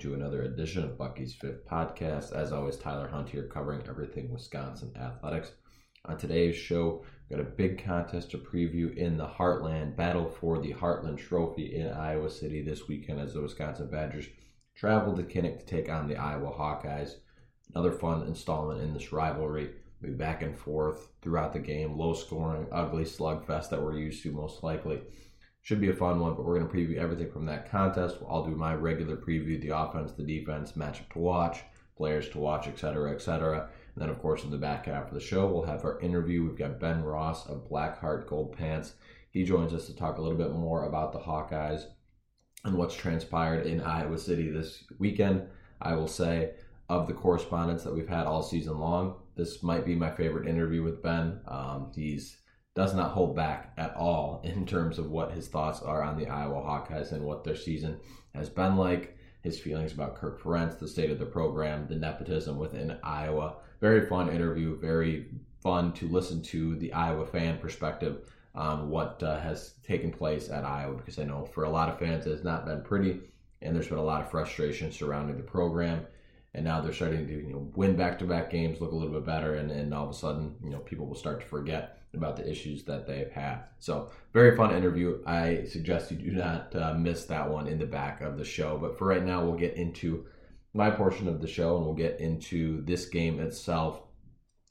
To another edition of Bucky's Fifth Podcast. As always, Tyler Hunt here covering everything Wisconsin athletics. On today's show, got a big contest to preview in the Heartland Battle for the Heartland Trophy in Iowa City this weekend as the Wisconsin Badgers travel to Kinnick to take on the Iowa Hawkeyes. Another fun installment in this rivalry. We'll be back and forth throughout the game, low scoring, ugly slugfest that we're used to most likely. Should be a fun one, but we're going to preview everything from that contest. I'll do my regular preview, the offense, the defense, matchup to watch, players to watch, etc., etc. And then, of course, in the back half of the show, we'll have our interview. We've got Ben Ross of Blackheart Gold Pants. He joins us to talk a little bit more about the Hawkeyes and what's transpired in Iowa City this weekend. I will say, of the correspondence that we've had all season long, this might be my favorite interview with Ben. Um, he's does not hold back at all in terms of what his thoughts are on the Iowa Hawkeyes and what their season has been like, his feelings about Kirk Ferentz, the state of the program, the nepotism within Iowa. Very fun interview, very fun to listen to the Iowa fan perspective on what uh, has taken place at Iowa because I know for a lot of fans it has not been pretty and there's been a lot of frustration surrounding the program and now they're starting to you know win back-to-back games look a little bit better and, and all of a sudden you know people will start to forget about the issues that they've had. So very fun interview. I suggest you do not uh, miss that one in the back of the show. But for right now we'll get into my portion of the show and we'll get into this game itself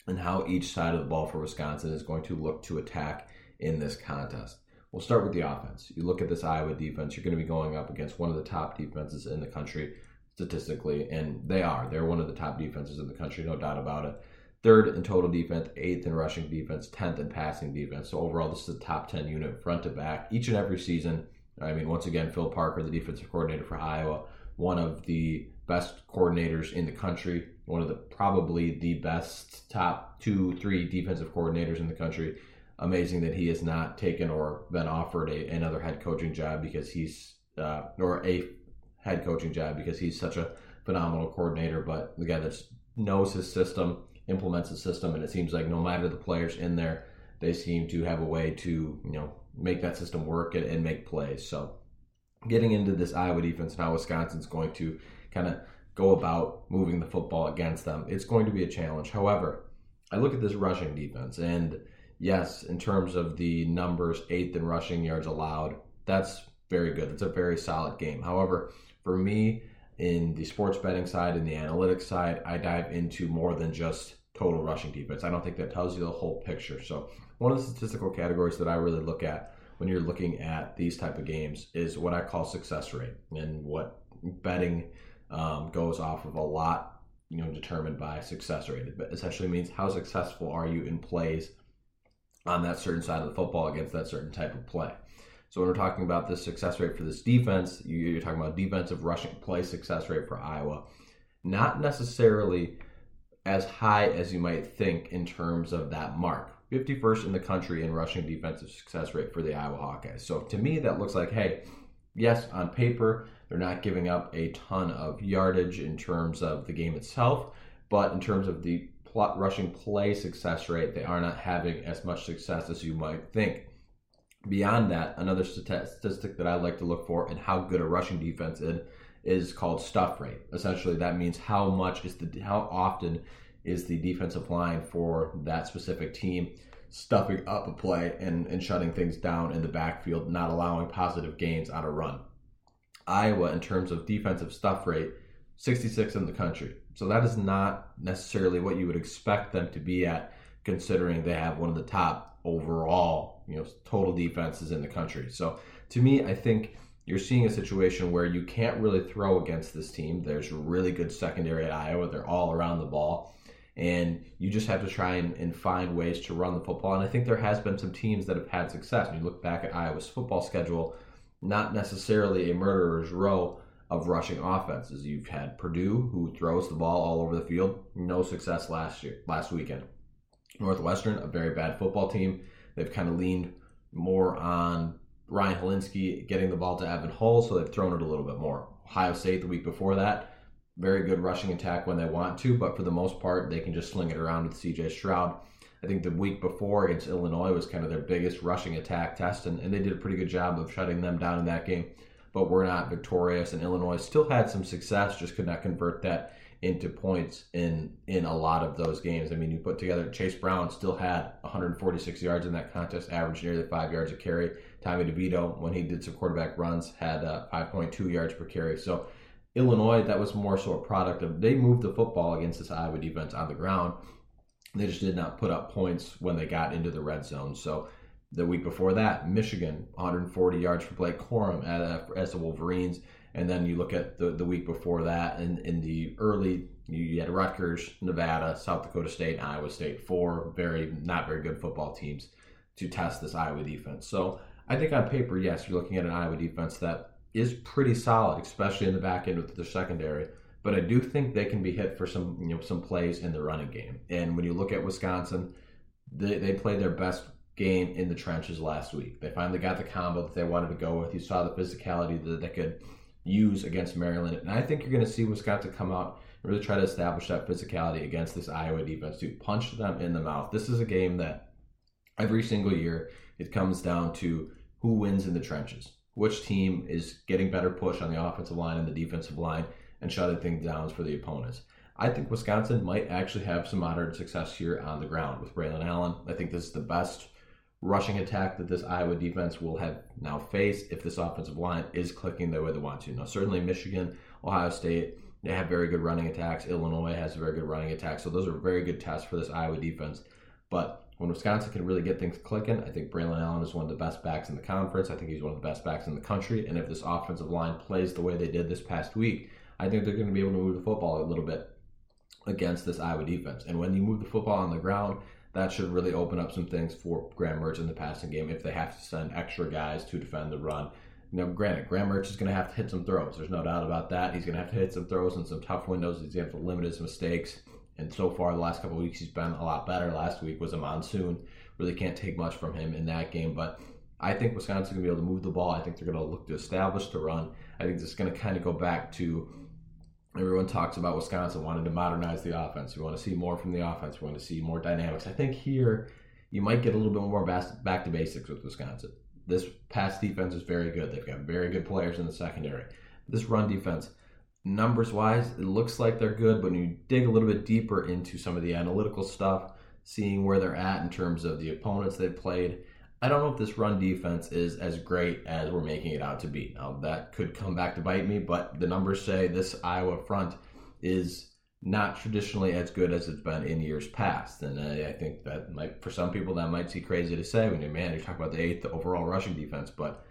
and how each side of the ball for wisconsin is going to look to attack in this contest. We'll start with the offense. You look at this iowa defense you're going to be going up against one of the top defenses in the country statistically, and they are. They're one of the top defenses in the country, no doubt about it. Third in total defense, eighth in rushing defense, tenth in passing defense. So overall, this is a top ten unit front to back each and every season. I mean, once again, Phil Parker, the defensive coordinator for Iowa, one of the best coordinators in the country, one of the probably the best top two, three defensive coordinators in the country. Amazing that he has not taken or been offered a, another head coaching job because he's uh, or a head coaching job because he's such a phenomenal coordinator, but the guy that knows his system, implements his system, and it seems like no matter the players in there, they seem to have a way to you know make that system work and, and make plays. So getting into this Iowa defense and how Wisconsin's going to kind of go about moving the football against them, it's going to be a challenge. However, I look at this rushing defense, and yes, in terms of the numbers, eighth in rushing yards allowed, that's very good. It's a very solid game. However, for me, in the sports betting side and the analytics side, I dive into more than just total rushing defense. I don't think that tells you the whole picture. So one of the statistical categories that I really look at when you're looking at these type of games is what I call success rate, and what betting um, goes off of a lot, you know, determined by success rate. It essentially means how successful are you in plays on that certain side of the football against that certain type of play. So when we're talking about the success rate for this defense, you're talking about defensive rushing play success rate for Iowa. Not necessarily as high as you might think in terms of that mark. 51st in the country in rushing defensive success rate for the Iowa Hawkeyes. So to me, that looks like, hey, yes, on paper, they're not giving up a ton of yardage in terms of the game itself, but in terms of the plot rushing play success rate, they are not having as much success as you might think. Beyond that, another statistic that I like to look for and how good a rushing defense is is called stuff rate. Essentially, that means how much is the how often is the defensive line for that specific team stuffing up a play and, and shutting things down in the backfield, not allowing positive gains on a run. Iowa, in terms of defensive stuff rate, 66 in the country. So that is not necessarily what you would expect them to be at, considering they have one of the top overall, you know, total defenses in the country. So to me, I think you're seeing a situation where you can't really throw against this team. There's really good secondary at Iowa. They're all around the ball. And you just have to try and, and find ways to run the football. And I think there has been some teams that have had success. When you look back at Iowa's football schedule, not necessarily a murderer's row of rushing offenses. You've had Purdue, who throws the ball all over the field, no success last year, last weekend. Northwestern, a very bad football team. They've kind of leaned more on Ryan Hilinski getting the ball to Evan Hull, so they've thrown it a little bit more. Ohio State the week before that, very good rushing attack when they want to, but for the most part, they can just sling it around with CJ Stroud. I think the week before against Illinois was kind of their biggest rushing attack test, and, and they did a pretty good job of shutting them down in that game. But we're not victorious, and Illinois still had some success, just could not convert that into points in in a lot of those games. I mean, you put together Chase Brown still had 146 yards in that contest, averaged nearly five yards a carry. Tommy DeVito, when he did some quarterback runs, had uh, 5.2 yards per carry. So Illinois, that was more so a product of they moved the football against this Iowa defense on the ground. They just did not put up points when they got into the red zone. So the week before that, Michigan, 140 yards for Blake Corum at, as the Wolverines. And then you look at the, the week before that, in, in the early, you had Rutgers, Nevada, South Dakota State, Iowa State, four very, not very good football teams to test this Iowa defense. So I think on paper, yes, you're looking at an Iowa defense that is pretty solid, especially in the back end with the secondary. But I do think they can be hit for some, you know, some plays in the running game. And when you look at Wisconsin, they, they played their best game in the trenches last week. They finally got the combo that they wanted to go with. You saw the physicality that they could use against Maryland. And I think you're going to see Wisconsin come out and really try to establish that physicality against this Iowa defense to punch them in the mouth. This is a game that every single year it comes down to who wins in the trenches. Which team is getting better push on the offensive line and the defensive line and shutting things down for the opponents. I think Wisconsin might actually have some moderate success here on the ground with Braylon Allen. I think this is the best rushing attack that this Iowa defense will have now faced if this offensive line is clicking the way they want to. Now, certainly Michigan, Ohio State, they have very good running attacks. Illinois has a very good running attack. So those are very good tests for this Iowa defense. But when Wisconsin can really get things clicking, I think Braylon Allen is one of the best backs in the conference. I think he's one of the best backs in the country. And if this offensive line plays the way they did this past week, I think they're going to be able to move the football a little bit against this Iowa defense. And when you move the football on the ground, that should really open up some things for Graham Mertz in the passing game if they have to send extra guys to defend the run. Now, granted, Graham Mertz is going to have to hit some throws. There's no doubt about that. He's going to have to hit some throws in some tough windows. He's going to have to limit his mistakes. And so far, the last couple weeks, he's been a lot better. Last week was a monsoon. Really can't take much from him in that game. But I think Wisconsin's going to be able to move the ball. I think they're going to look to establish the run. I think this is going to kind of go back to everyone talks about Wisconsin wanting to modernize the offense. We want to see more from the offense. We want to see more dynamics. I think here you might get a little bit more back to basics with Wisconsin. This pass defense is very good. They've got very good players in the secondary. This run defense, numbers wise, it looks like they're good, but when you dig a little bit deeper into some of the analytical stuff, seeing where they're at in terms of the opponents they've played, I don't know if this run defense is as great as we're making it out to be. Now, that could come back to bite me, but the numbers say this Iowa front is not traditionally as good as it's been in years past. And I, I think that might, for some people, that might seem crazy to say when you're, man, you're talking about the eighth overall rushing defense, but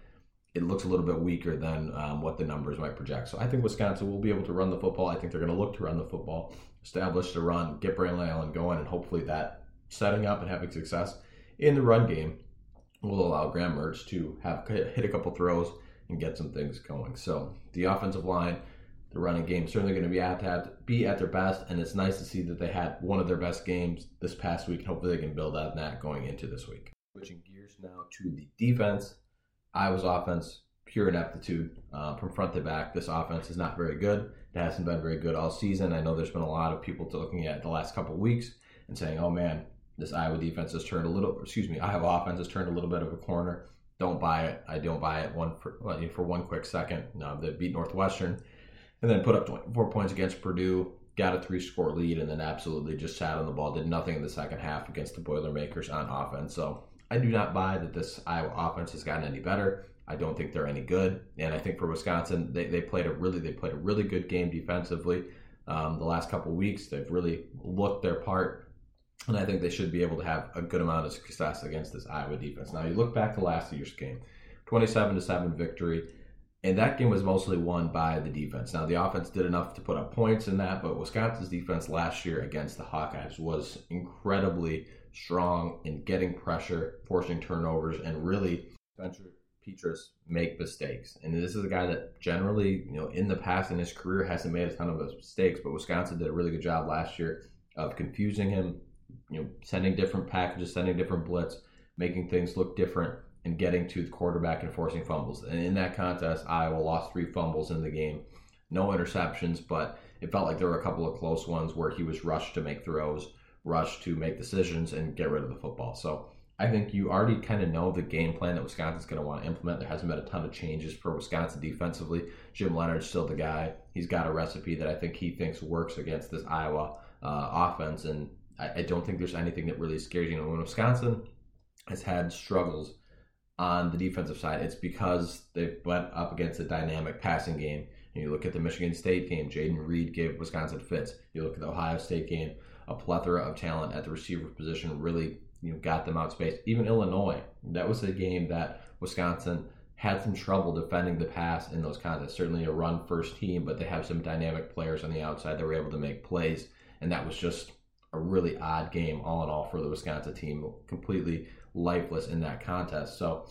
it looks a little bit weaker than um, what the numbers might project. So I think Wisconsin will be able to run the football. I think they're going to look to run the football, establish the run, get Braylon Allen going, and hopefully that setting up and having success in the run game will allow Graham Mertz to have hit a couple throws and get some things going. So the offensive line, the running game, certainly going to be at, at be at their best, and it's nice to see that they had one of their best games this past week. Hopefully, they can build on that going into this week. Switching gears now to the defense, Iowa's offense, pure ineptitude uh, from front to back. This offense is not very good. It hasn't been very good all season. I know there's been a lot of people looking at the last couple weeks and saying, "Oh man, this Iowa defense has turned a little, excuse me, Iowa offense has turned a little bit of a corner. Don't buy it. I don't buy it one for, for one quick second. No, they beat Northwestern and then put up 24 points against Purdue. got a three score lead and then absolutely just sat on the ball, did nothing in the second half against the Boilermakers on offense. So I do not buy that this Iowa offense has gotten any better. I don't think they're any good, and I think for Wisconsin, they, they played a really they played a really good game defensively. Um, the last couple weeks, they've really looked their part, and I think they should be able to have a good amount of success against this Iowa defense. Now, you look back to last year's game, twenty-seven to seven victory. And that game was mostly won by the defense. Now, the offense did enough to put up points in that, but Wisconsin's defense last year against the Hawkeyes was incredibly strong in getting pressure, forcing turnovers, and really Spencer make mistakes. And this is a guy that generally, you know, in the past in his career hasn't made a ton of mistakes, but Wisconsin did a really good job last year of confusing him, you know, sending different packages, sending different blitz, making things look different and getting to the quarterback and forcing fumbles. And in that contest, Iowa lost three fumbles in the game, no interceptions, but it felt like there were a couple of close ones where he was rushed to make throws, rushed to make decisions, and get rid of the football. So I think you already kind of know the game plan that Wisconsin's going to want to implement. There hasn't been a ton of changes for Wisconsin defensively. Jim Leonhard's still the guy. He's got a recipe that I think he thinks works against this Iowa uh, offense, and I, I don't think there's anything that really scares you. You know, when Wisconsin has had struggles on the defensive side, it's because they went up against a dynamic passing game. And you look at the Michigan State game, Jayden Reed gave Wisconsin fits. You look at the Ohio State game, a plethora of talent at the receiver position really you know got them out space. Even Illinois, that was a game that Wisconsin had some trouble defending the pass in those contests. Certainly a run first team, but they have some dynamic players on the outside that were able to make plays, and that was just a really odd game all in all for the Wisconsin team. Completely lifeless in that contest. So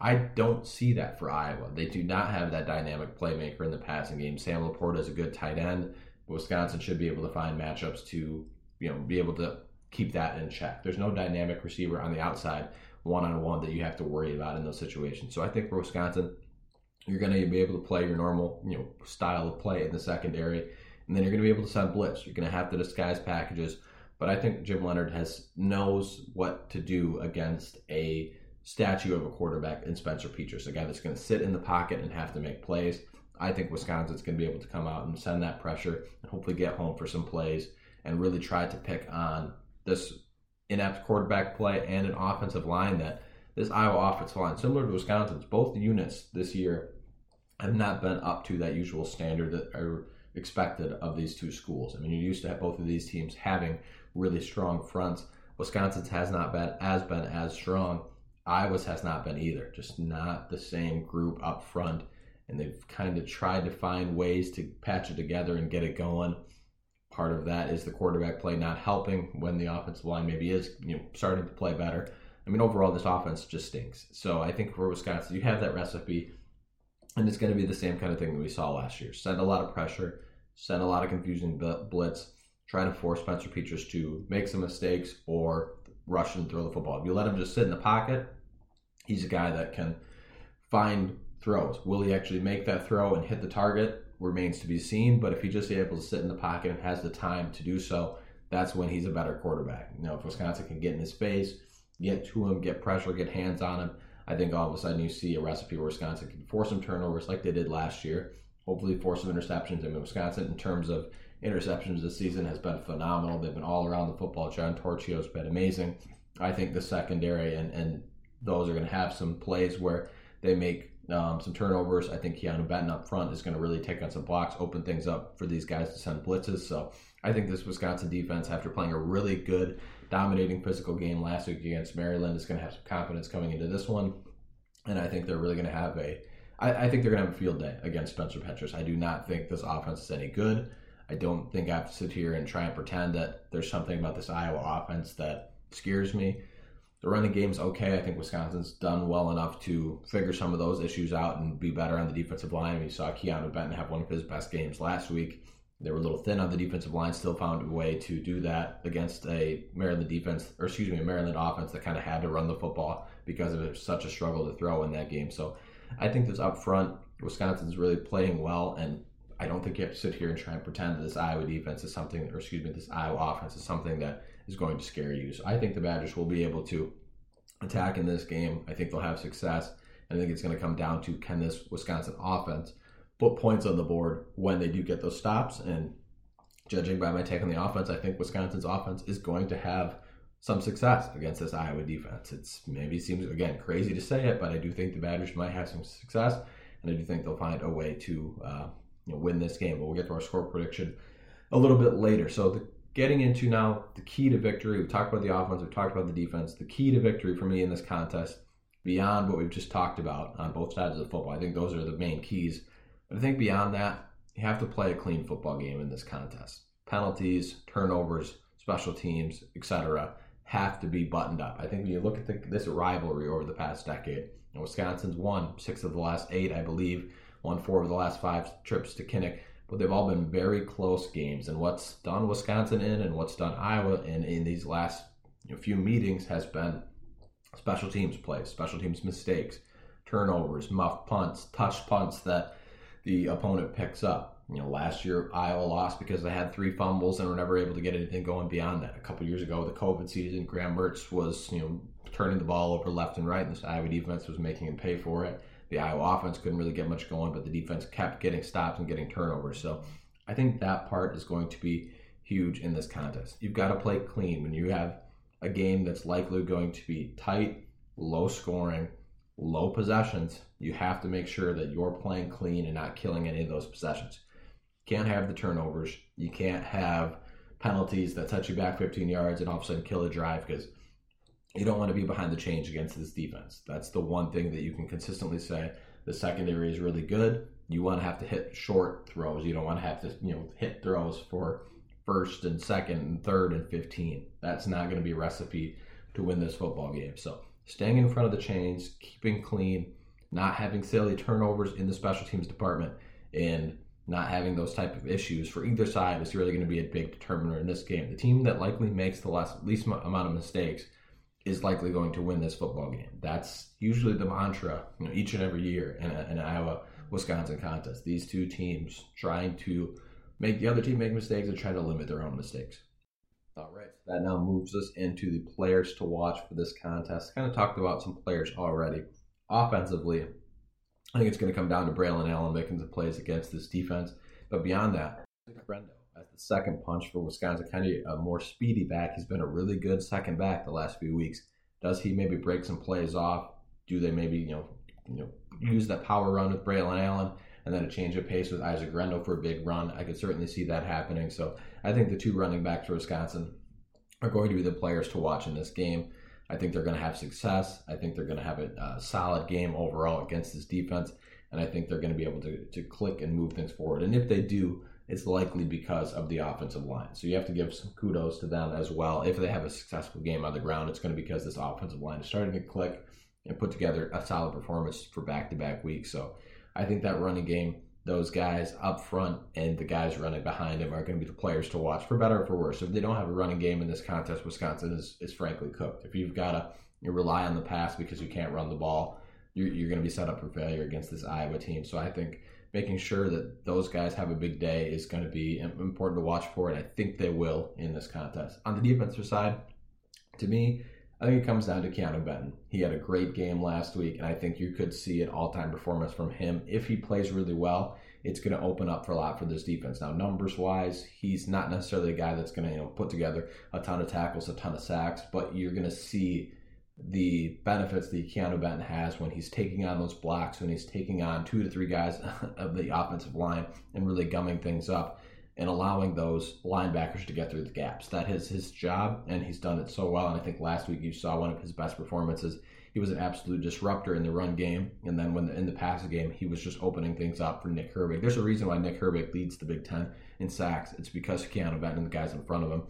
I don't see that for Iowa. They do not have that dynamic playmaker in the passing game. Sam LaPorta is a good tight end. Wisconsin should be able to find matchups to, you know, be able to keep that in check. There's no dynamic receiver on the outside one on one that you have to worry about in those situations. So I think for Wisconsin, you're going to be able to play your normal, you know, style of play in the secondary, and then you're going to be able to send blitz. You're going to have to disguise packages but I think Jim Leonhard has knows what to do against a statue of a quarterback in Spencer Petras, a guy that's going to sit in the pocket and have to make plays. I think Wisconsin's going to be able to come out and send that pressure and hopefully get home for some plays and really try to pick on this inept quarterback play and an offensive line that this Iowa offensive line, similar to Wisconsin's, both units this year have not been up to that usual standard that are expected of these two schools. I mean, you're used to have both of these teams having really strong fronts. Wisconsin's has not been as been as strong. Iowa's has not been either. Just not the same group up front, and they've kind of tried to find ways to patch it together and get it going. Part of that is the quarterback play not helping when the offensive line maybe is you know starting to play better. I mean, overall, this offense just stinks. So I think for Wisconsin, you have that recipe, and it's going to be the same kind of thing that we saw last year. Send a lot of pressure, send a lot of confusing blitz, try to force Spencer Petras to make some mistakes or rush and throw the football. If you let him just sit in the pocket, he's a guy that can find throws. Will he actually make that throw and hit the target? Remains to be seen. But if he just able to sit in the pocket and has the time to do so, that's when he's a better quarterback. You know, if Wisconsin can get in his face, get to him, get pressure, get hands on him, I think all of a sudden you see a recipe where Wisconsin can force some turnovers like they did last year. Hopefully, force some interceptions. I mean, Wisconsin, in terms of interceptions this season has been phenomenal. They've been all around the football. John Torchio's been amazing. I think the secondary and, and those are going to have some plays where they make um, some turnovers. I think Keanu Benton up front is going to really take on some blocks, open things up for these guys to send blitzes. So I think this Wisconsin defense, after playing a really good, dominating physical game last week against Maryland, is going to have some confidence coming into this one. And I think they're really going to have a, I, I think they're going to have a field day against Spencer Petras. I do not think this offense is any good. I don't think I have to sit here and try and pretend that there's something about this Iowa offense that scares me. The running game's okay. I think Wisconsin's done well enough to figure some of those issues out and be better on the defensive line. We saw Keanu Benton have one of his best games last week. They were a little thin on the defensive line, still found a way to do that against a Maryland defense, or excuse me, a Maryland offense that kind of had to run the football because it such a struggle to throw in that game. So I think this up front, Wisconsin's really playing well, and I don't think you have to sit here and try and pretend that this Iowa defense is something, or excuse me, this Iowa offense is something that is going to scare you. So I think the Badgers will be able to attack in this game. I think they'll have success. And I think it's going to come down to can this Wisconsin offense put points on the board when they do get those stops. And judging by my take on the offense, I think Wisconsin's offense is going to have some success against this Iowa defense. It's maybe seems again crazy to say it, but I do think the Badgers might have some success, and I do think they'll find a way to uh, you know, win this game. But we'll get to our score prediction a little bit later. So the, getting into now the key to victory. We've talked about the offense. we've talked about the defense. The key to victory for me in this contest, beyond what we've just talked about on both sides of the football, I think those are the main keys. But I think beyond that, you have to play a clean football game in this contest. Penalties, turnovers, special teams, etc have to be buttoned up. I think when you look at the, this rivalry over the past decade, Wisconsin's won six of the last eight, I believe, won four of the last five trips to Kinnick, but they've all been very close games. And what's done Wisconsin in and what's done Iowa in in these last few meetings has been special teams plays, special teams mistakes, turnovers, muff punts, touch punts that the opponent picks up you know, last year Iowa lost because they had three fumbles and were never able to get anything going beyond that. A couple years ago, the COVID season, Graham Mertz was, you know, turning the ball over left and right, and this Iowa defense was making him pay for it. The Iowa offense couldn't really get much going, but the defense kept getting stops and getting turnovers. So I think that part is going to be huge in this contest. You've got to play clean when you have a game that's likely going to be tight, low scoring, low possessions. You have to make sure that you're playing clean and not killing any of those possessions can't have the turnovers. You can't have penalties that set you back 15 yards and all of a sudden kill a drive because you don't want to be behind the change against this defense. That's the one thing that you can consistently say. The secondary is really good. You want to have to hit short throws. You don't want to have to, you know, hit throws for first and second and third and 15. That's not going to be a recipe to win this football game. So staying in front of the chains, keeping clean, not having silly turnovers in the special teams department, and not having those type of issues for either side is really going to be a big determiner in this game. The team that likely makes the least amount of mistakes is likely going to win this football game. That's usually the mantra, you know, each and every year in, an Iowa Wisconsin contest. These two teams trying to make the other team make mistakes and try to limit their own mistakes. All right, that now moves us into the players to watch for this contest. Kind of talked about some players already. Offensively, I think it's going to come down to Braylon Allen making the plays against this defense. But beyond that, Guerendo as the second punch for Wisconsin, kind of a more speedy back. He's been a really good second back the last few weeks. Does he maybe break some plays off? Do they maybe you know you know use that power run with Braylon Allen and then a change of pace with Isaac Guerendo for a big run? I could certainly see that happening. So I think the two running backs for Wisconsin are going to be the players to watch in this game. I think they're going to have success. I think they're going to have a, a, solid game overall against this defense. And I think they're going to be able to, to click and move things forward. And if they do, it's likely because of the offensive line. So you have to give some kudos to them as well. If they have a successful game on the ground, it's going to be because this offensive line is starting to click and put together a solid performance for back to back weeks. So I think that running game those guys up front and the guys running behind him are going to be the players to watch for better or for worse. If they don't have a running game in this contest, Wisconsin is, is frankly cooked. If you've got to you rely on the pass because you can't run the ball, you're, you're going to be set up for failure against this Iowa team. So I think making sure that those guys have a big day is going to be important to watch for, and I think they will in this contest. On the defensive side, to me, I think it comes down to Keanu Benton. He had a great game last week, and I think you could see an all time performance from him. If he plays really well, it's going to open up for a lot for this defense. Now, numbers wise, he's not necessarily a guy that's going to you know put together a ton of tackles, a ton of sacks, but you're going to see the benefits that Keanu Benton has when he's taking on those blocks, when he's taking on two to three guys of the offensive line and really gumming things up and allowing those linebackers to get through the gaps. That is his job, and he's done it so well. And I think last week you saw one of his best performances. He was an absolute disruptor in the run game, and then when the, in the pass game, he was just opening things up for Nick Herbig. There's a reason why Nick Herbig leads the Big Ten in sacks. It's because Keanu Benton and the guys in front of him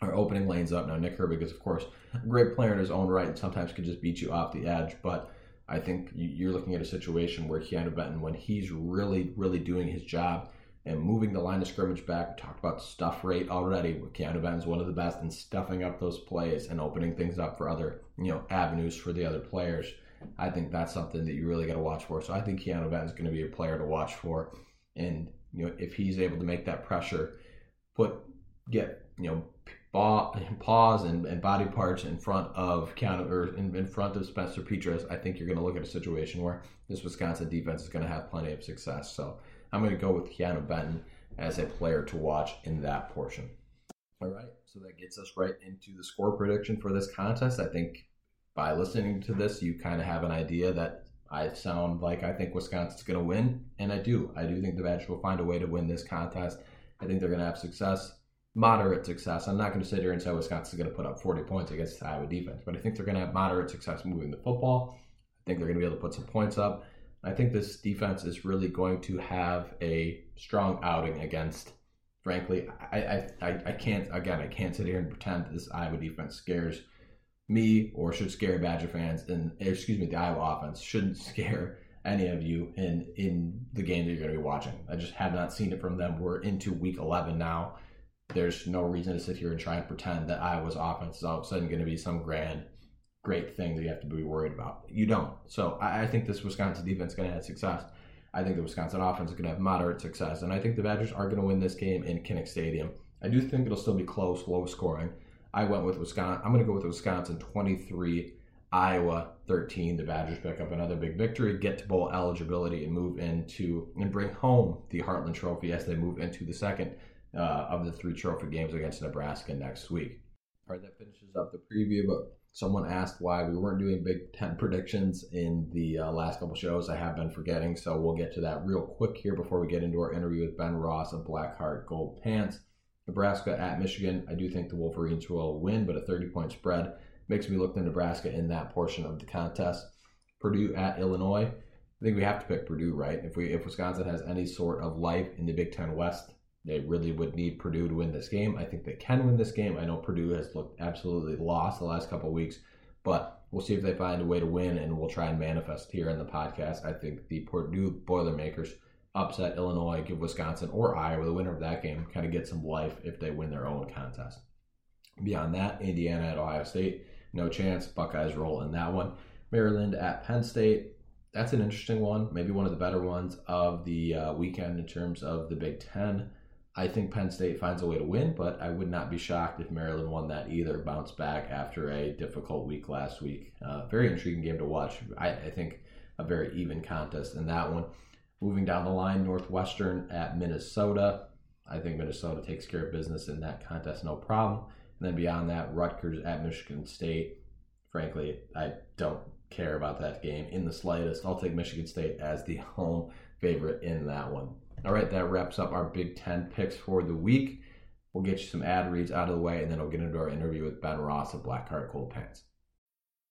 are opening lanes up. Now Nick Herbig is of course a great player in his own right, and sometimes can just beat you off the edge, but I think you're looking at a situation where Keanu Benton, when he's really, really doing his job, and moving the line of scrimmage back. We talked about stuff rate already. Keanu Benton's one of the best in stuffing up those plays and opening things up for other, you know, avenues for the other players. I think that's something that you really got to watch for. So I think Keanu Benton's going to be a player to watch for. And, you know, if he's able to make that pressure, put, get, you know, paws and, and body parts in front of Keanu or in, in front of Spencer Petras, I think you're going to look at a situation where this Wisconsin defense is going to have plenty of success. So I'm going to go with Keanu Benton as a player to watch in that portion. All right, so that gets us right into the score prediction for this contest. I think by listening to this, you kind of have an idea that I sound like I think Wisconsin's going to win, and I do. I do think the Badgers will find a way to win this contest. I think they're going to have success, moderate success. I'm not going to sit here and say Wisconsin's going to put up 40 points against the Iowa defense, but I think they're going to have moderate success moving the football. I think they're going to be able to put some points up. I think this defense is really going to have a strong outing against. Frankly, I, I, I can't again I can't sit here and pretend that this Iowa defense scares me or should scare Badger fans and excuse me, the Iowa offense shouldn't scare any of you in in the game that you're going to be watching. I just have not seen it from them. We're into week 11 now. There's no reason to sit here and try and pretend that Iowa's offense is all of a sudden going to be some grand, great thing that you have to be worried about. You don't. So I, I think this Wisconsin defense is going to have success. I think the Wisconsin offense is going to have moderate success, and I think the Badgers are going to win this game in Kinnick Stadium. I do think it'll still be close, low scoring. I went with Wisconsin. I'm going to go with Wisconsin 23, Iowa 13. The Badgers pick up another big victory, get to bowl eligibility, and move into and bring home the Heartland Trophy as they move into the second uh, of the three trophy games against Nebraska next week. All right, that finishes up the preview. But someone asked why we weren't doing Big Ten predictions in the uh, last couple shows. I have been forgetting, so we'll get to that real quick here before we get into our interview with Ben Ross of Blackheart Gold Pants. Nebraska at Michigan. I do think the Wolverines will win, but a 30 point spread makes me look to Nebraska in that portion of the contest. Purdue at Illinois. I think we have to pick Purdue, right? If we if Wisconsin has any sort of life in the Big Ten West, they really would need Purdue to win this game. I think they can win this game. I know Purdue has looked absolutely lost the last couple weeks, but we'll see if they find a way to win, and we'll try and manifest here in the podcast. I think the Purdue Boilermakers upset Illinois, give Wisconsin or Iowa, the winner of that game, kind of get some life if they win their own contest. Beyond that, Indiana at Ohio State, no chance. Buckeyes roll in that one. Maryland at Penn State, that's an interesting one. Maybe one of the better ones of the uh, weekend in terms of the Big Ten. I think Penn State finds a way to win, but I would not be shocked if Maryland won that either. Bounce back after a difficult week last week. Uh, very intriguing game to watch. I, I think a very even contest in that one. Moving down the line, Northwestern at Minnesota. I think Minnesota takes care of business in that contest, no problem. And then beyond that, Rutgers at Michigan State. Frankly, I don't care about that game in the slightest. I'll take Michigan State as the home favorite in that one. All right, that wraps up our Big Ten picks for the week. We'll get you some ad reads out of the way, and then we'll get into our interview with Ben Ross of Blackheart Gold Pants.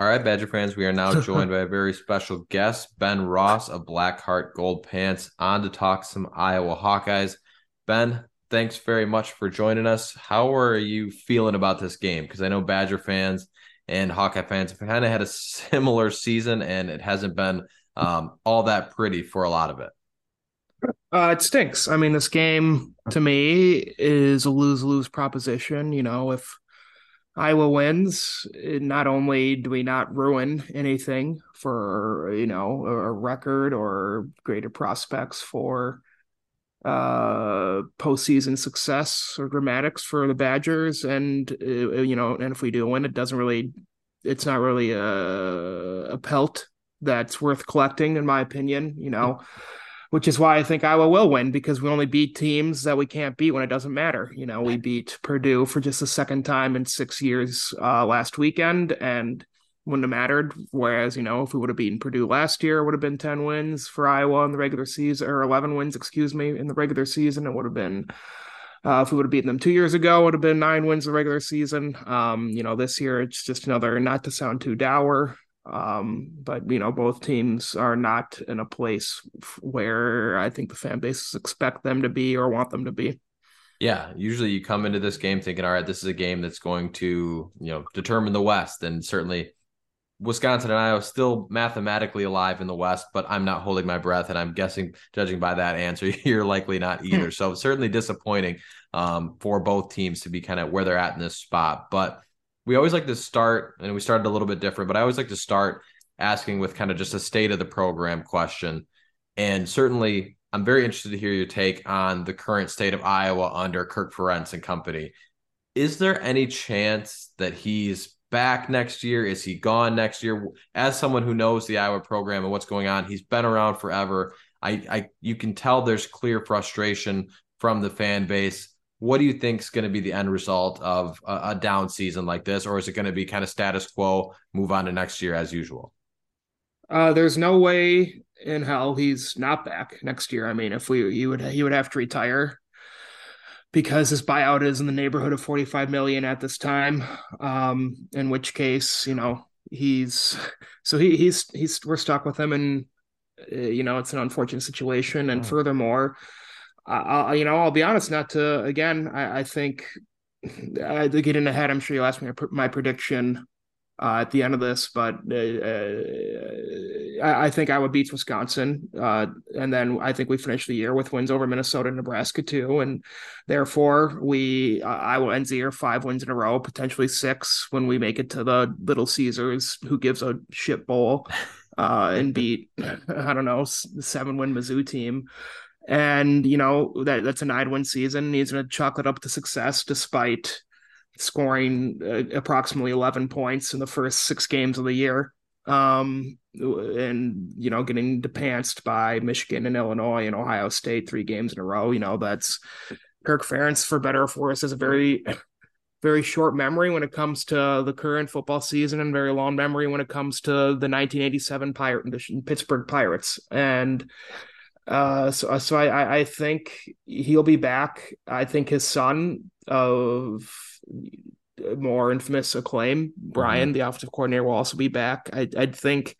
All right, Badger fans, we are now joined by a very special guest, Ben Ross of Blackheart Gold Pants, on to talk some Iowa Hawkeyes. Ben, thanks very much for joining us. How are you feeling about this game? Because I know Badger fans and Hawkeye fans have kind of had a similar season, and it hasn't been um, all that pretty for a lot of it. Uh, it stinks. I mean, this game to me is a lose lose proposition. You know, if Iowa wins, not only do we not ruin anything for you know a record or greater prospects for uh postseason success or dramatics for the Badgers, and uh, you know, and if we do win, it doesn't really, it's not really a, a pelt that's worth collecting, in my opinion. You know which is why I think Iowa will win because we only beat teams that we can't beat when it doesn't matter. You know, we beat Purdue for just the second time in six years uh, last weekend and wouldn't have mattered. Whereas, you know, if we would have beaten Purdue last year, it would have been 10 wins for Iowa in the regular season, or 11 wins, excuse me, in the regular season. It would have been. Uh, if we would have beaten them two years ago, it would have been nine wins the regular season. Um, you know, this year it's just another, not to sound too dour, um, but you know, both teams are not in a place where I think the fan bases expect them to be or want them to be. Yeah, usually you come into this game thinking, all right, this is a game that's going to, you know, determine the West. And certainly Wisconsin and Iowa still mathematically alive in the West, but I'm not holding my breath. And I'm guessing, judging by that answer, you're likely not either. so certainly disappointing um, for both teams to be kind of where they're at in this spot. But we always like to start, and we started a little bit different, but I always like to start asking with kind of just a state of the program question. And certainly, I'm very interested to hear your take on the current state of Iowa under Kirk Ferentz and company. Is there any chance that he's back next year? Is he gone next year? As someone who knows the Iowa program and what's going on, he's been around forever. I, I you can tell there's clear frustration from the fan base. What do you think is going to be the end result of a, a down season like this, or is it going to be kind of status quo, move on to next year as usual? Uh, there's no way in hell he's not back next year. I mean, if we he would he would have to retire because his buyout is in the neighborhood of 45 million at this time. Um, in which case, you know, he's so he he's he's we're stuck with him, and uh, you know, it's an unfortunate situation. And oh. furthermore, I, you know, I'll be honest, not to again, I, I think I get in ahead. I'm sure you'll ask me my prediction uh, at the end of this, but uh, uh, I, I, think Iowa beats Wisconsin, uh, and then I think we finish the year with wins over Minnesota and Nebraska too, and therefore we uh, Iowa ends the year five wins in a row, potentially six when we make it to the Little Caesars, who gives a shit bowl, uh, and beat I don't know seven win Mizzou team. And you know that that's a nine win season. He's going to chalk it up to success, despite scoring uh, approximately 11 points in the first six games of the year. Um, and, you know, getting depanced by Michigan and Illinois and Ohio State three games in a row. You know, that's Kirk Ferentz, for better or for worse, has a very, very short memory when it comes to the current football season and very long memory when it comes to the 1987 Pirate Pittsburgh Pirates. And, uh, so, so I, I think he'll be back. I think his son of more infamous acclaim. Brian, mm-hmm. the offensive coordinator, will also be back. I, I'd think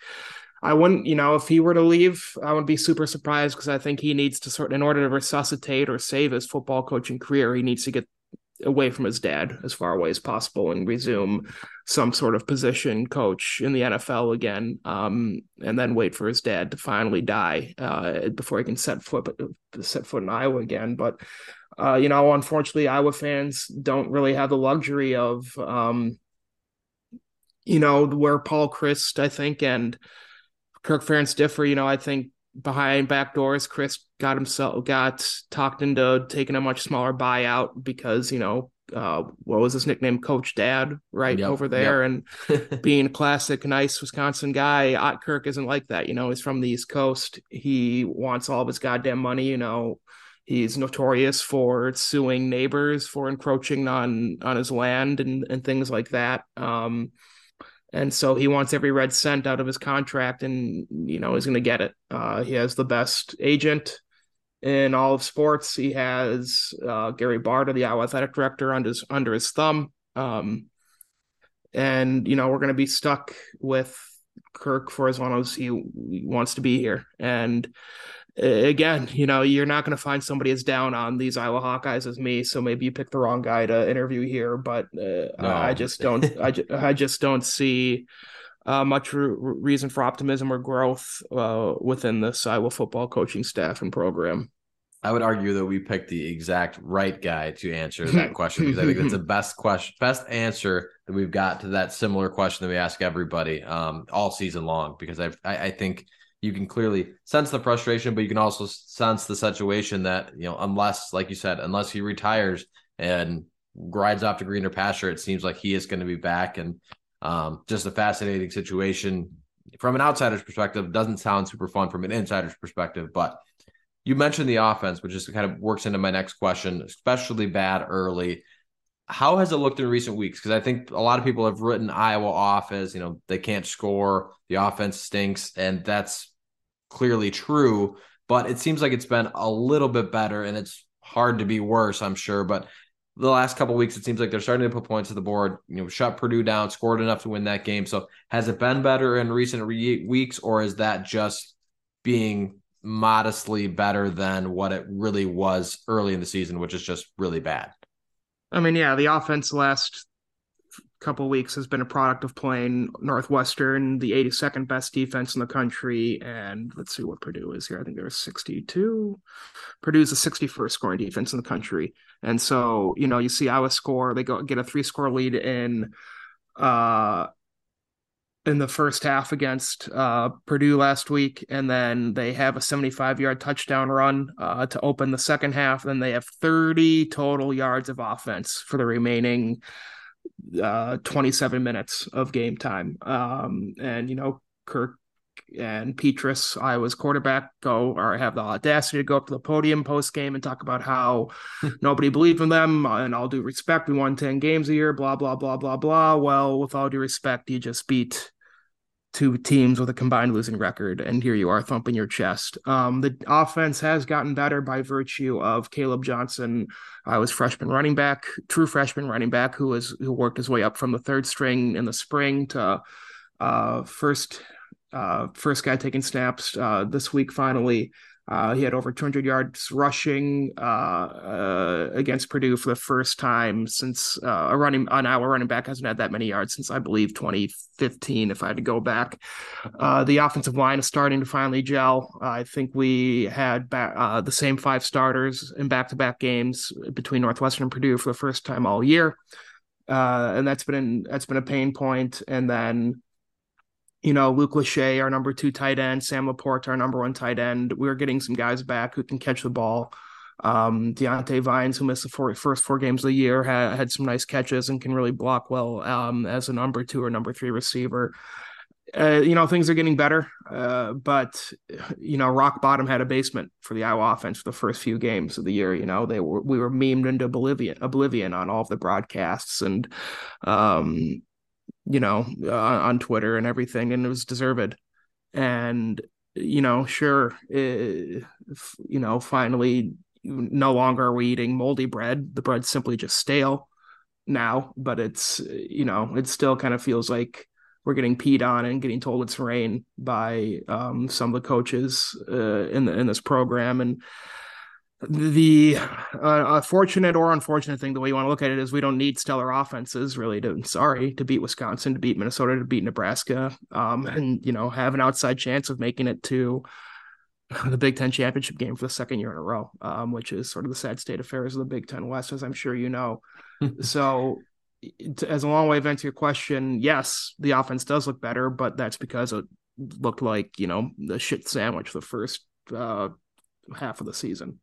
I wouldn't, you know, if he were to leave, I would be super surprised because I think he needs to sort in order to resuscitate or save his football coaching career, he needs to get away from his dad as far away as possible and resume some sort of position coach in the NFL again, um, and then wait for his dad to finally die uh, before he can set foot set foot in Iowa again. But uh, you know, unfortunately, Iowa fans don't really have the luxury of, um, you know, where Paul Chryst, I think, and Kirk Ferentz differ. You know, I think behind back doors, Chryst got himself got talked into taking a much smaller buyout because you know uh, what was his nickname, Coach Dad, right yep, over there, yep. and being a classic nice Wisconsin guy. Ott Kirk isn't like that, you know. He's from the East Coast. He wants all of his goddamn money, you know. He's notorious for suing neighbors for encroaching on on his land and and things like that. Um, and so he wants every red cent out of his contract, and you know he's going to get it. Uh, he has the best agent in all of sports. He has uh, Gary Barta, the Iowa athletic director, under his under his thumb. Um, and you know we're going to be stuck with Kirk for as long as he wants to be here. And again, you know, you're not going to find somebody as down on these Iowa Hawkeyes as me. So maybe you picked the wrong guy to interview here, but uh, no. I just don't, I, just, I just don't see uh, much re- reason for optimism or growth uh, within this Iowa football coaching staff and program. I would argue that we picked the exact right guy to answer that question because I think that's the best question, best answer that we've got to that similar question that we ask everybody um, all season long. Because I, I, I think you can clearly sense the frustration, but you can also sense the situation that, you know, unless, like you said, unless he retires and rides off to greener pasture, it seems like he is going to be back. And um, just a fascinating situation from an outsider's perspective. Doesn't sound super fun from an insider's perspective, but you mentioned the offense, which just kind of works into my next question, especially bad early. How has it looked in recent weeks? Because I think a lot of people have written Iowa off as, you know, they can't score, the offense stinks, and that's clearly true. But it seems like it's been a little bit better, and it's hard to be worse, I'm sure. But the last couple weeks, it seems like they're starting to put points to the board. You know, shut Purdue down, scored enough to win that game. So has it been better in recent re- weeks, or is that just being modestly better than what it really was early in the season, which is just really bad. I mean, yeah, the offense last couple weeks has been a product of playing Northwestern, the 82nd best defense in the country, and let's see what Purdue is here. I think they're 62. Purdue's the 61st scoring defense in the country, and so you know you see Iowa score, they go get a three score lead in uh in the first half against uh, Purdue last week, and then they have a 75 yard touchdown run uh, to open the second half. Then they have 30 total yards of offense for the remaining uh, 27 minutes of game time. Um, and, you know, Kirk and Petras, Iowa's quarterback, go or have the audacity to go up to the podium post game and talk about how nobody believed in them. And all due respect, we won 10 games a year, blah, blah, blah, blah, blah. Well, with all due respect, you just beat two teams with a combined losing record, and here you are thumping your chest. Um, the offense has gotten better by virtue of Caleb Johnson. I uh, was freshman running back, true freshman running back, who was who worked his way up from the third string in the spring to uh, first uh, first guy taking snaps uh, this week. Finally, uh, he had over 200 yards rushing uh, uh, against Purdue for the first time since uh, a running an hour running back hasn't had that many yards since I believe 2015. If I had to go back, uh, the offensive line is starting to finally gel. I think we had uh, the same five starters in back-to-back games between Northwestern and Purdue for the first time all year, and that's been that's been a pain point. And then you know, Luke Lachey, our number two tight end, Sam LaPorta, our number one tight end. We're getting some guys back who can catch the ball. Um, Diante Vines, who missed the four, first four games of the year, had, had some nice catches and can really block well um, as a number two or number three receiver. Uh, you know, things are getting better, uh, but you know, rock bottom had a basement for the Iowa offense for the first few games of the year. You know, they were we were memed into oblivion, oblivion on all of the broadcasts, and um, you know, uh, on Twitter and everything, and it was deserved. And you know, sure, it, you know, finally, no longer are we eating moldy bread. The bread's simply just stale now, but it's you know, it still kind of feels like we're getting peed on and getting told it's rain by um, some of the coaches uh, in the in this program, and the uh, fortunate or unfortunate thing, the way you want to look at it, is we don't need stellar offenses really to sorry to beat Wisconsin, to beat Minnesota, to beat Nebraska, um, and you know have an outside chance of making it to the Big Ten championship game for the second year in a row, um, which is sort of the sad state of affairs of the Big Ten West, as I'm sure you know. so, as a long way of answering your question, yes, the offense does look better, but that's because it looked like you know the shit sandwich the first uh, half of the season.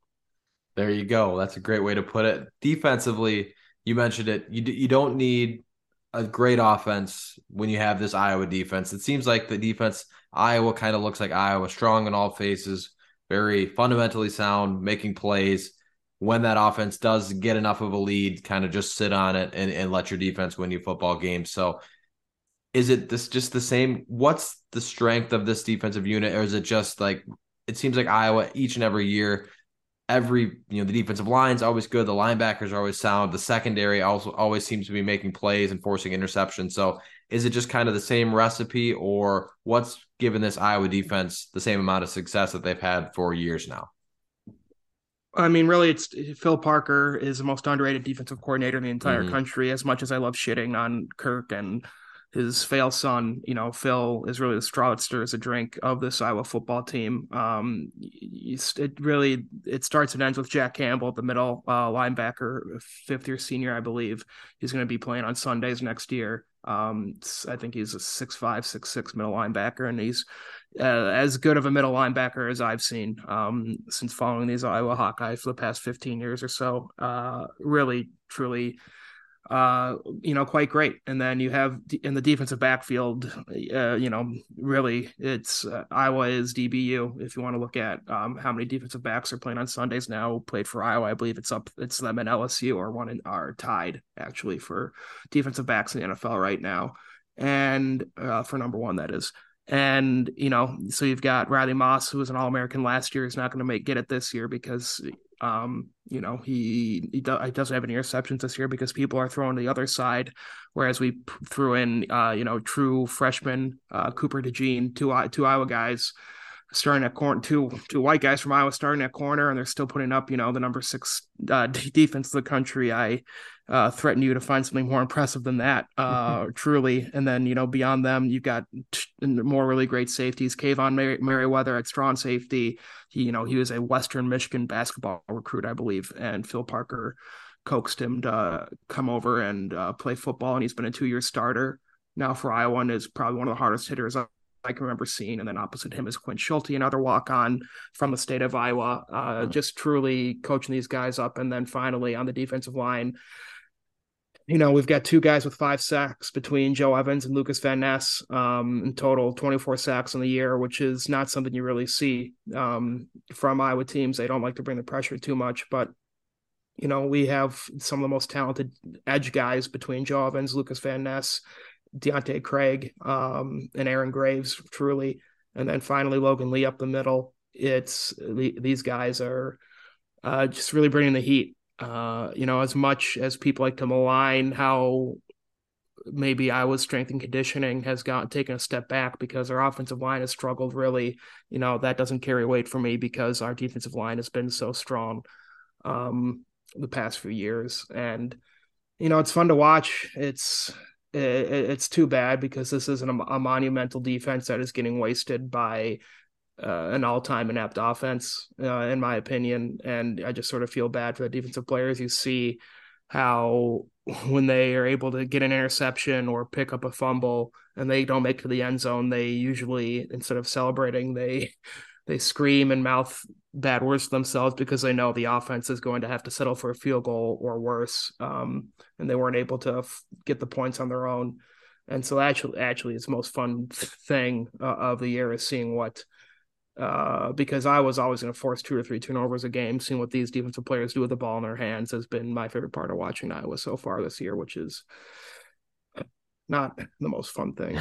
There you go. That's a great way to put it. Defensively, you mentioned it. You you don't need a great offense when you have this Iowa defense. It seems like the defense Iowa kind of looks like Iowa, strong in all phases, very fundamentally sound, making plays. When that offense does get enough of a lead, kind of just sit on it and, and let your defense win you football games. So is it this just the same? What's the strength of this defensive unit? Or is it just like it seems like Iowa each and every year every you know the defensive line's always good the linebackers are always sound the secondary also always seems to be making plays and forcing interceptions so is it just kind of the same recipe or what's given this iowa defense the same amount of success that they've had for years now I mean, really, it's Phil Parker is the most underrated defensive coordinator in the entire mm-hmm. country. As much as I love shitting on Kirk and his fail son, you know, Phil is really the straw that stirs a drink of this Iowa football team. Um, it really it starts and ends with Jack Campbell, the middle uh, linebacker, fifth year senior, I believe. He's going to be playing on Sundays next year. Um, I think he's a six five, six six middle linebacker, and he's uh, as good of a middle linebacker as I've seen um, since following these Iowa Hawkeyes for the past fifteen years or so. Uh, really, truly uh, you know, quite great. And then you have in the defensive backfield, uh, you know, really it's uh, Iowa is DBU. If you want to look at um, how many defensive backs are playing on Sundays now, played for Iowa, I believe it's up, it's them and LSU or one in, are tied actually for defensive backs in the NFL right now. And uh, for number one, that is. And you know, so you've got Riley Moss, who was an All American last year, is not going to make get it this year because um, you know, he he, do, he, doesn't have any interceptions this year because people are throwing to the other side, whereas we threw in, uh, you know, true freshman uh, Cooper DeJean, two two Iowa guys, starting at corner, two two white guys from Iowa starting at corner, and they're still putting up, you know, the number six uh, defense of the country. I uh, threaten you to find something more impressive than that, uh, truly. And then, you know, beyond them, you've got more really great safeties. Kaevon Mer- Merriweather at strong safety. He, you know, he was a Western Michigan basketball recruit, I believe, and Phil Parker coaxed him to come over and uh, play football, and he's been a two-year starter now for Iowa and is probably one of the hardest hitters I can remember seeing. And then opposite him is Quinn Schulte, another walk on from the state of Iowa, uh, just truly coaching these guys up. And then finally on the defensive line, you know, we've got two guys with five sacks between Joe Evans and Lucas Van Ness, um, in total 24 sacks in the year, which is not something you really see um, from Iowa teams. They don't like to bring the pressure too much, but you know, we have some of the most talented edge guys between Joe Evans, Lucas Van Ness, Deontae Craig, um, and Aaron Graves, truly. And then finally, Logan Lee up the middle. It's these guys are uh, just really bringing the heat. Uh, you know, as much as people like to malign how maybe Iowa's strength and conditioning has gotten taken a step back because our offensive line has struggled really, you know, that doesn't carry weight for me because our defensive line has been so strong um, the past few years. And, you know, it's fun to watch. It's it's too bad because this isn't a, monumental defense that is getting wasted by uh, an all-time inept offense, uh, in my opinion. And I just sort of feel bad for the defensive players. You see how when they are able to get an interception or pick up a fumble and they don't make to the end zone, they usually instead of celebrating, they they scream and mouth bad words to themselves because they know the offense is going to have to settle for a field goal or worse, um, and they weren't able to f- get the points on their own. And so, actually, actually, it's most fun thing uh, of the year is seeing what, uh, because I was always going to force two or three turnovers a game. Seeing what these defensive players do with the ball in their hands has been my favorite part of watching Iowa so far this year, which is not the most fun thing.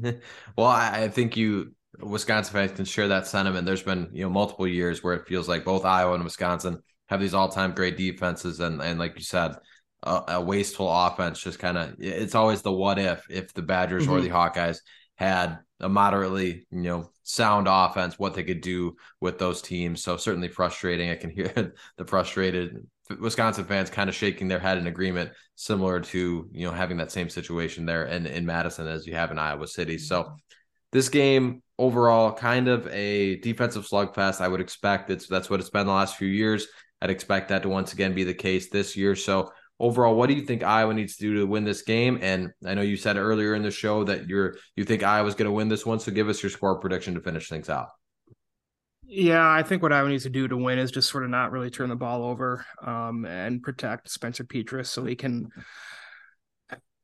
well, I think you Wisconsin fans can share that sentiment. There's been you know multiple years where it feels like both Iowa and Wisconsin have these all time great defenses, and and like you said, a, a wasteful offense. Just kind of it's always the what if if the Badgers mm-hmm. or the Hawkeyes had a moderately you know sound offense, what they could do with those teams. So certainly frustrating. I can hear the frustrated Wisconsin fans kind of shaking their head in agreement, similar to you know having that same situation there in in Madison as you have in Iowa City. So this game overall kind of a defensive slugfest. I would expect it's that's what it's been the last few years. I'd expect that to once again be the case this year. So overall, what do you think Iowa needs to do to win this game? And I know you said earlier in the show that you're you think Iowa's going to win this one. So give us your score prediction to finish things out. Yeah, I think what Iowa needs to do to win is just sort of not really turn the ball over um, and protect Spencer Petras so he can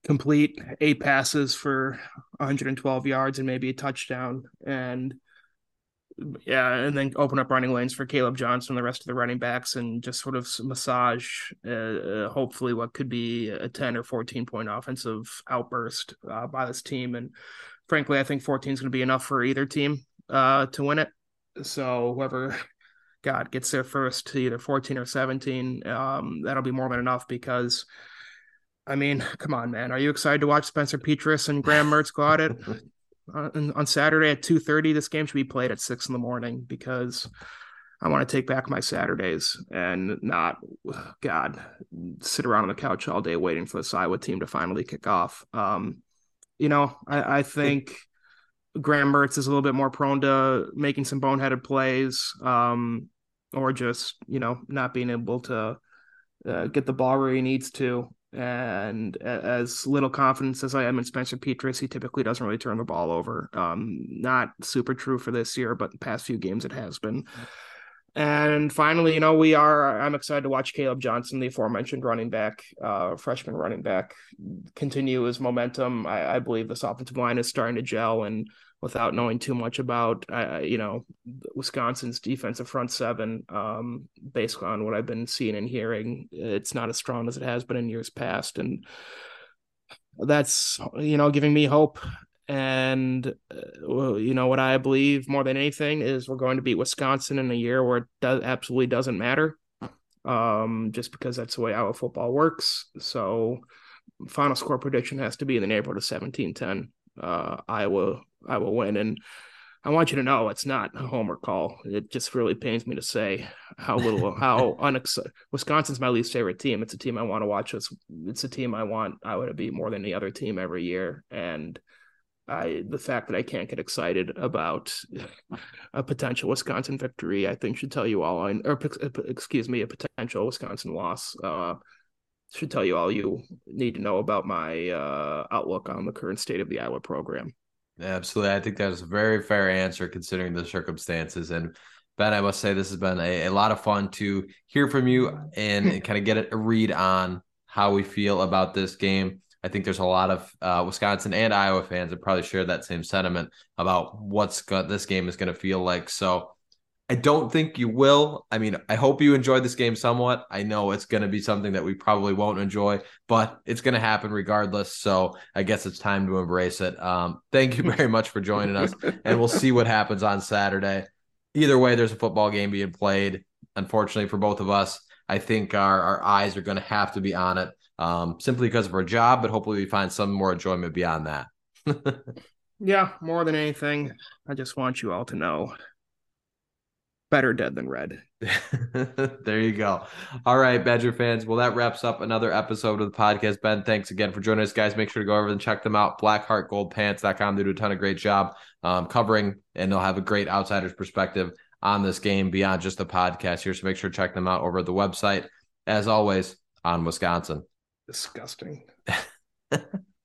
complete eight passes for 112 yards and maybe a touchdown. And yeah and then open up running lanes for Caleb Johnson and the rest of the running backs and just sort of massage uh, uh hopefully what could be a 10 or 14 point offensive outburst uh, by this team. And frankly I think 14 is going to be enough for either team uh, to win it. So whoever God gets there first to either 14 or 17 um, that'll be more than enough because I mean, come on, man. Are you excited to watch Spencer Petras and Graham Mertz go at it on, on Saturday at two thirty? This game should be played at six in the morning because I want to take back my Saturdays and not, God, sit around on the couch all day waiting for the Iowa team to finally kick off. Um, you know, I, I think Graham Mertz is a little bit more prone to making some boneheaded plays, um, or just you know not being able to uh, get the ball where he needs to. And as little confidence as I am in Spencer Petras, he typically doesn't really turn the ball over. Um, not super true for this year, but the past few games it has been. And finally, you know, we are. I'm excited to watch Caleb Johnson, the aforementioned running back, uh, freshman running back, continue his momentum. I, I believe this offensive line is starting to gel, and without knowing too much about, uh, you know, Wisconsin's defensive front seven. Um, based on what I've been seeing and hearing, it's not as strong as it has been in years past, and that's you know giving me hope. And uh, you know what I believe more than anything is we're going to beat Wisconsin in a year where it does, absolutely doesn't matter, um, just because that's the way our football works. So, final score prediction has to be in the neighborhood of 17-10. Uh, Iowa I will win. And I want you to know it's not a homer call. It just really pains me to say how little, how unexcited. Wisconsin's my least favorite team. It's a team I want to watch. It's, it's a team I want I would be more than any other team every year. And I, the fact that I can't get excited about a potential Wisconsin victory, I think should tell you all. Or excuse me, a potential Wisconsin loss. Uh, should tell you all you need to know about my uh, outlook on the current state of the Iowa program. Absolutely. I think that is a very fair answer considering the circumstances. And Ben, I must say this has been a, a lot of fun to hear from you and, kind of get a read on how we feel about this game. I think there's a lot of uh, Wisconsin and Iowa fans that probably share that same sentiment about what's got this game is going to feel like. So I don't think you will. I mean, I hope you enjoyed this game somewhat. I know it's going to be something that we probably won't enjoy, but it's going to happen regardless. So I guess it's time to embrace it. Um, thank you very much for joining us, and we'll see what happens on Saturday. Either way, there's a football game being played. Unfortunately for both of us, I think our, our eyes are going to have to be on it um, simply because of our job, but hopefully we find some more enjoyment beyond that. yeah, more than anything, I just want you all to know better dead than red. there you go. All right, Badger fans. Well, that wraps up another episode of the podcast. Ben, thanks again for joining us, guys. Make sure to go over and check them out. BlackheartGoldPants.com. They do a ton of great job um, covering, and they'll have a great outsider's perspective on this game beyond just the podcast here. So make sure to check them out over at the website. As always, on Wisconsin. Disgusting.